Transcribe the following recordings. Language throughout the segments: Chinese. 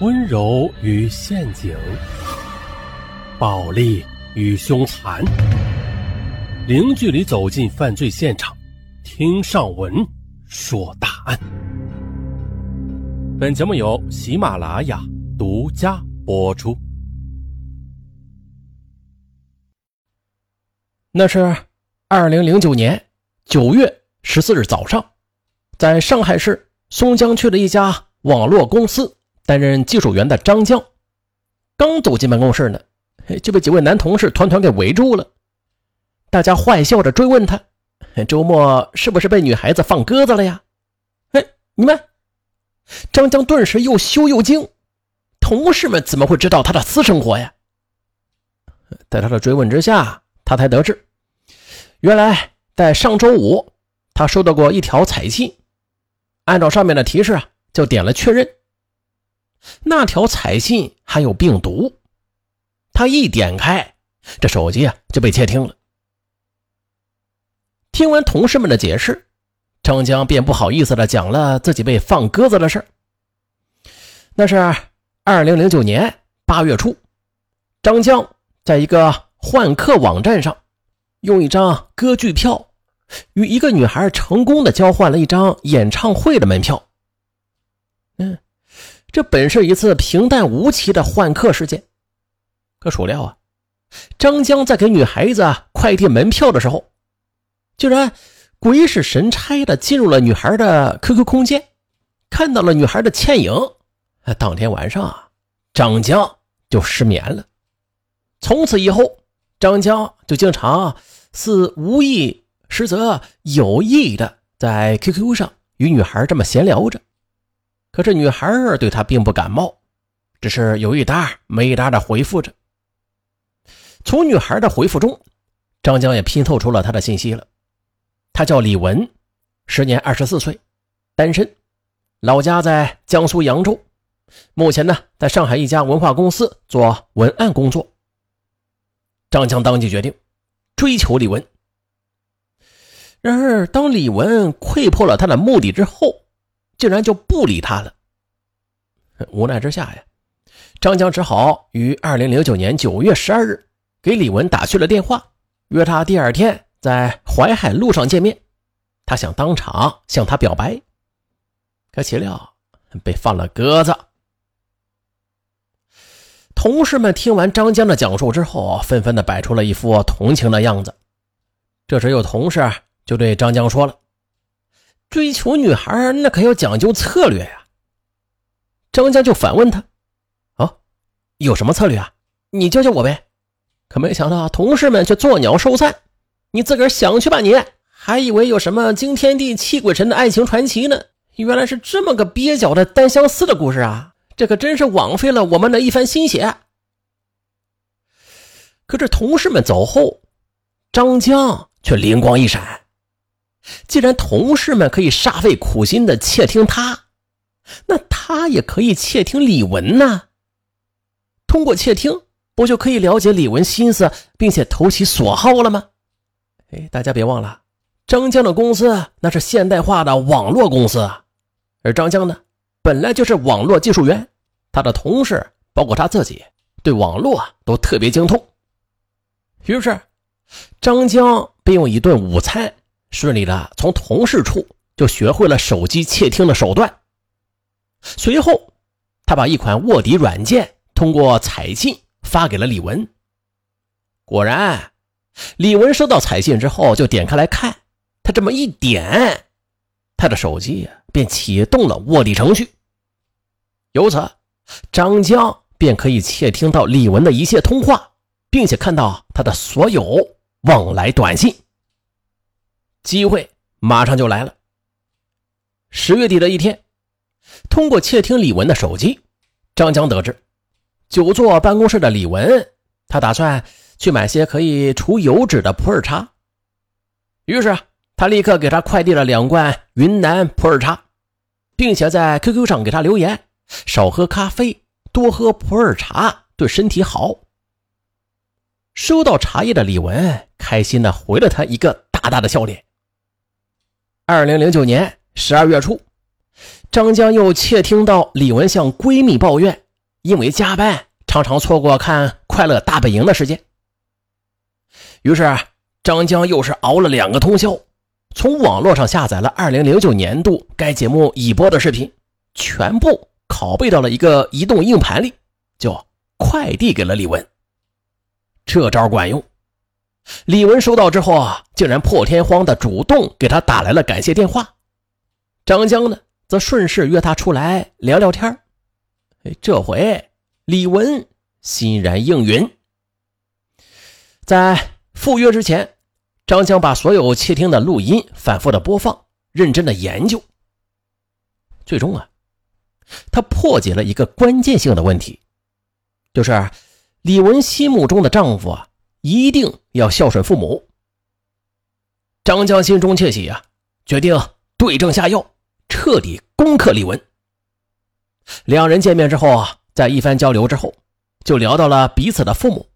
温柔与陷阱，暴力与凶残，零距离走进犯罪现场，听上文说大案。本节目由喜马拉雅独家播出。那是二零零九年九月十四日早上，在上海市松江区的一家网络公司。担任技术员的张江，刚走进办公室呢，就被几位男同事团团给围住了。大家坏笑着追问他：“周末是不是被女孩子放鸽子了呀？”哎，你们！张江顿时又羞又惊，同事们怎么会知道他的私生活呀？在他的追问之下，他才得知，原来在上周五，他收到过一条彩信，按照上面的提示啊，就点了确认。那条彩信含有病毒，他一点开，这手机啊就被窃听了。听完同事们的解释，张江便不好意思的讲了自己被放鸽子的事那是二零零九年八月初，张江在一个换客网站上，用一张歌剧票，与一个女孩成功的交换了一张演唱会的门票。嗯。这本是一次平淡无奇的换客事件，可孰料啊，张江在给女孩子快递门票的时候，竟然鬼使神差的进入了女孩的 QQ 空间，看到了女孩的倩影。当天晚上啊，张江就失眠了。从此以后，张江就经常似无意实则有意的在 QQ 上与女孩这么闲聊着。可是女孩对他并不感冒，只是有一搭没一搭的回复着。从女孩的回复中，张江也拼凑出了她的信息了。她叫李文，时年二十四岁，单身，老家在江苏扬州，目前呢在上海一家文化公司做文案工作。张江当即决定追求李文。然而，当李文窥破了他的目的之后，竟然就不理他了。无奈之下呀，张江只好于二零零九年九月十二日给李文打去了电话，约他第二天在淮海路上见面。他想当场向他表白，可岂料被放了鸽子。同事们听完张江的讲述之后，纷纷的摆出了一副同情的样子。这时有同事就对张江说了。追求女孩那可要讲究策略呀。张江就反问他：“啊，有什么策略啊？你教教我呗。”可没想到同事们却作鸟兽散。你自个儿想去吧，你还以为有什么惊天地泣鬼神的爱情传奇呢？原来是这么个蹩脚的单相思的故事啊！这可真是枉费了我们的一番心血。可这同事们走后，张江却灵光一闪。既然同事们可以煞费苦心的窃听他，那他也可以窃听李文呢。通过窃听，不就可以了解李文心思，并且投其所好了吗？哎，大家别忘了，张江的公司那是现代化的网络公司啊，而张江呢，本来就是网络技术员，他的同事包括他自己，对网络都特别精通。于是，张江便用一顿午餐。顺利的从同事处就学会了手机窃听的手段。随后，他把一款卧底软件通过彩信发给了李文。果然，李文收到彩信之后就点开来看。他这么一点，他的手机便启动了卧底程序。由此，张江便可以窃听到李文的一切通话，并且看到他的所有往来短信。机会马上就来了。十月底的一天，通过窃听李文的手机，张江得知，久坐办公室的李文，他打算去买些可以除油脂的普洱茶。于是，他立刻给他快递了两罐云南普洱茶，并且在 QQ 上给他留言：少喝咖啡，多喝普洱茶，对身体好。收到茶叶的李文开心的回了他一个大大的笑脸。二零零九年十二月初，张江又窃听到李文向闺蜜抱怨因为加班，常常错过看《快乐大本营》的时间。于是张江又是熬了两个通宵，从网络上下载了2009年度该节目已播的视频，全部拷贝到了一个移动硬盘里，就快递给了李文。这招管用，李文收到之后啊，竟然破天荒的主动给他打来了感谢电话。张江呢，则顺势约他出来聊聊天哎，这回李文欣然应允。在赴约之前，张江把所有窃听的录音反复的播放，认真的研究。最终啊，他破解了一个关键性的问题，就是李文心目中的丈夫啊，一定要孝顺父母。张江心中窃喜啊，决定对症下药。彻底攻克李文。两人见面之后啊，在一番交流之后，就聊到了彼此的父母。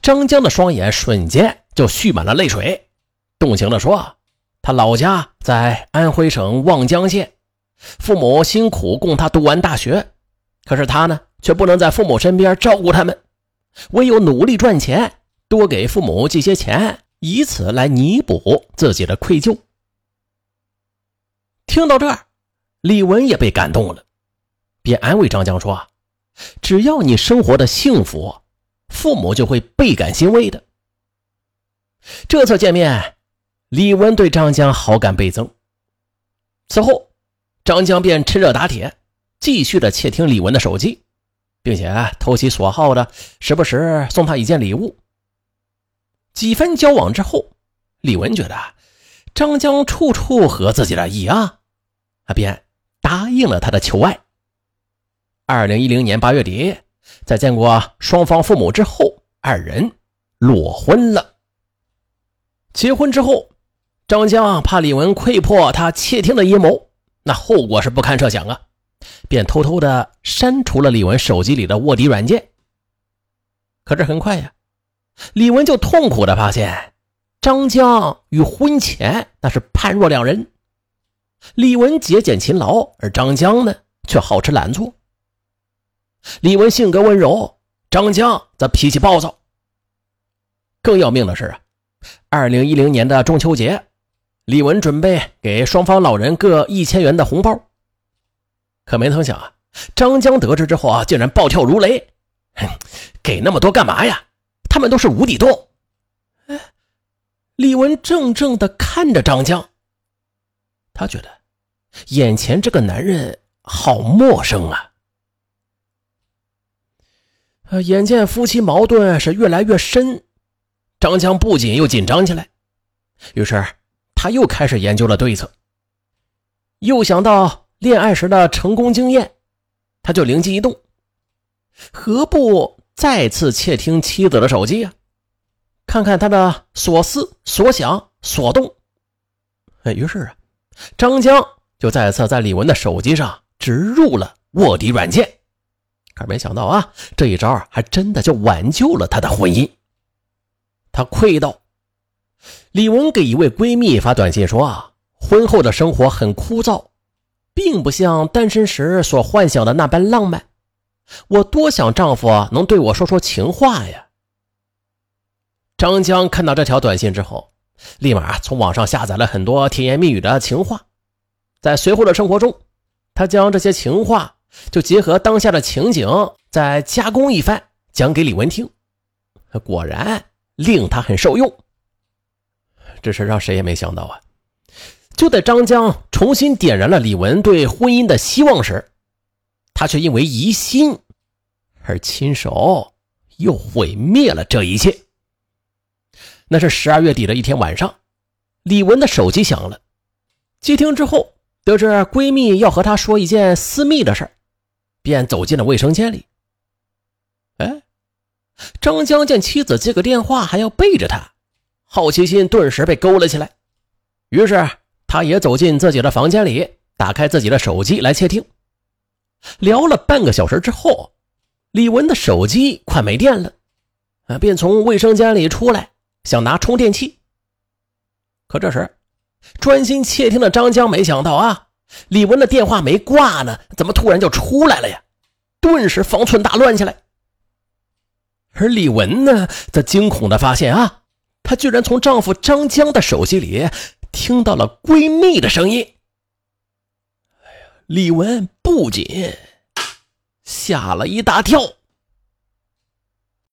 张江的双眼瞬间就蓄满了泪水，动情地说：“他老家在安徽省望江县，父母辛苦供他读完大学，可是他呢，却不能在父母身边照顾他们，唯有努力赚钱，多给父母寄些钱，以此来弥补自己的愧疚。”听到这儿，李文也被感动了，便安慰张江说：“只要你生活的幸福，父母就会倍感欣慰的。”这次见面，李文对张江好感倍增。此后，张江便趁热打铁，继续的窃听李文的手机，并且投其所好的时不时送他一件礼物。几番交往之后，李文觉得张江处处合自己的意啊。他便答应了他的求爱。二零一零年八月底，在见过双方父母之后，二人裸婚了。结婚之后，张江怕李文窥破他窃听的阴谋，那后果是不堪设想啊，便偷偷的删除了李文手机里的卧底软件。可是很快呀，李文就痛苦的发现，张江与婚前那是判若两人。李文节俭勤劳，而张江呢却好吃懒做。李文性格温柔，张江则脾气暴躁。更要命的是啊，二零一零年的中秋节，李文准备给双方老人各一千元的红包，可没成想啊，张江得知之后啊，竟然暴跳如雷：“，给那么多干嘛呀？他们都是无底洞！”，李文怔怔的看着张江。他觉得眼前这个男人好陌生啊！眼见夫妻矛盾是越来越深，张江不仅又紧张起来。于是他又开始研究了对策。又想到恋爱时的成功经验，他就灵机一动：何不再次窃听妻子的手机啊？看看他的所思所想所动。哎于是啊。张江就再次在李文的手机上植入了卧底软件，可没想到啊，这一招还真的就挽救了他的婚姻。他愧道：“李文给一位闺蜜发短信说啊，婚后的生活很枯燥，并不像单身时所幻想的那般浪漫。我多想丈夫能对我说说情话呀。”张江看到这条短信之后。立马从网上下载了很多甜言蜜语的情话，在随后的生活中，他将这些情话就结合当下的情景，再加工一番，讲给李文听。果然令他很受用。这是让谁也没想到啊！就在张江重新点燃了李文对婚姻的希望时，他却因为疑心而亲手又毁灭了这一切。那是十二月底的一天晚上，李文的手机响了。接听之后，得知闺蜜要和她说一件私密的事便走进了卫生间里。哎，张江见妻子接个电话还要背着他，好奇心顿时被勾了起来。于是，他也走进自己的房间里，打开自己的手机来窃听。聊了半个小时之后，李文的手机快没电了，啊，便从卫生间里出来。想拿充电器，可这时专心窃听的张江没想到啊，李文的电话没挂呢，怎么突然就出来了呀？顿时方寸大乱起来。而李文呢，则惊恐的发现啊，她居然从丈夫张江的手机里听到了闺蜜的声音。李文不仅吓了一大跳。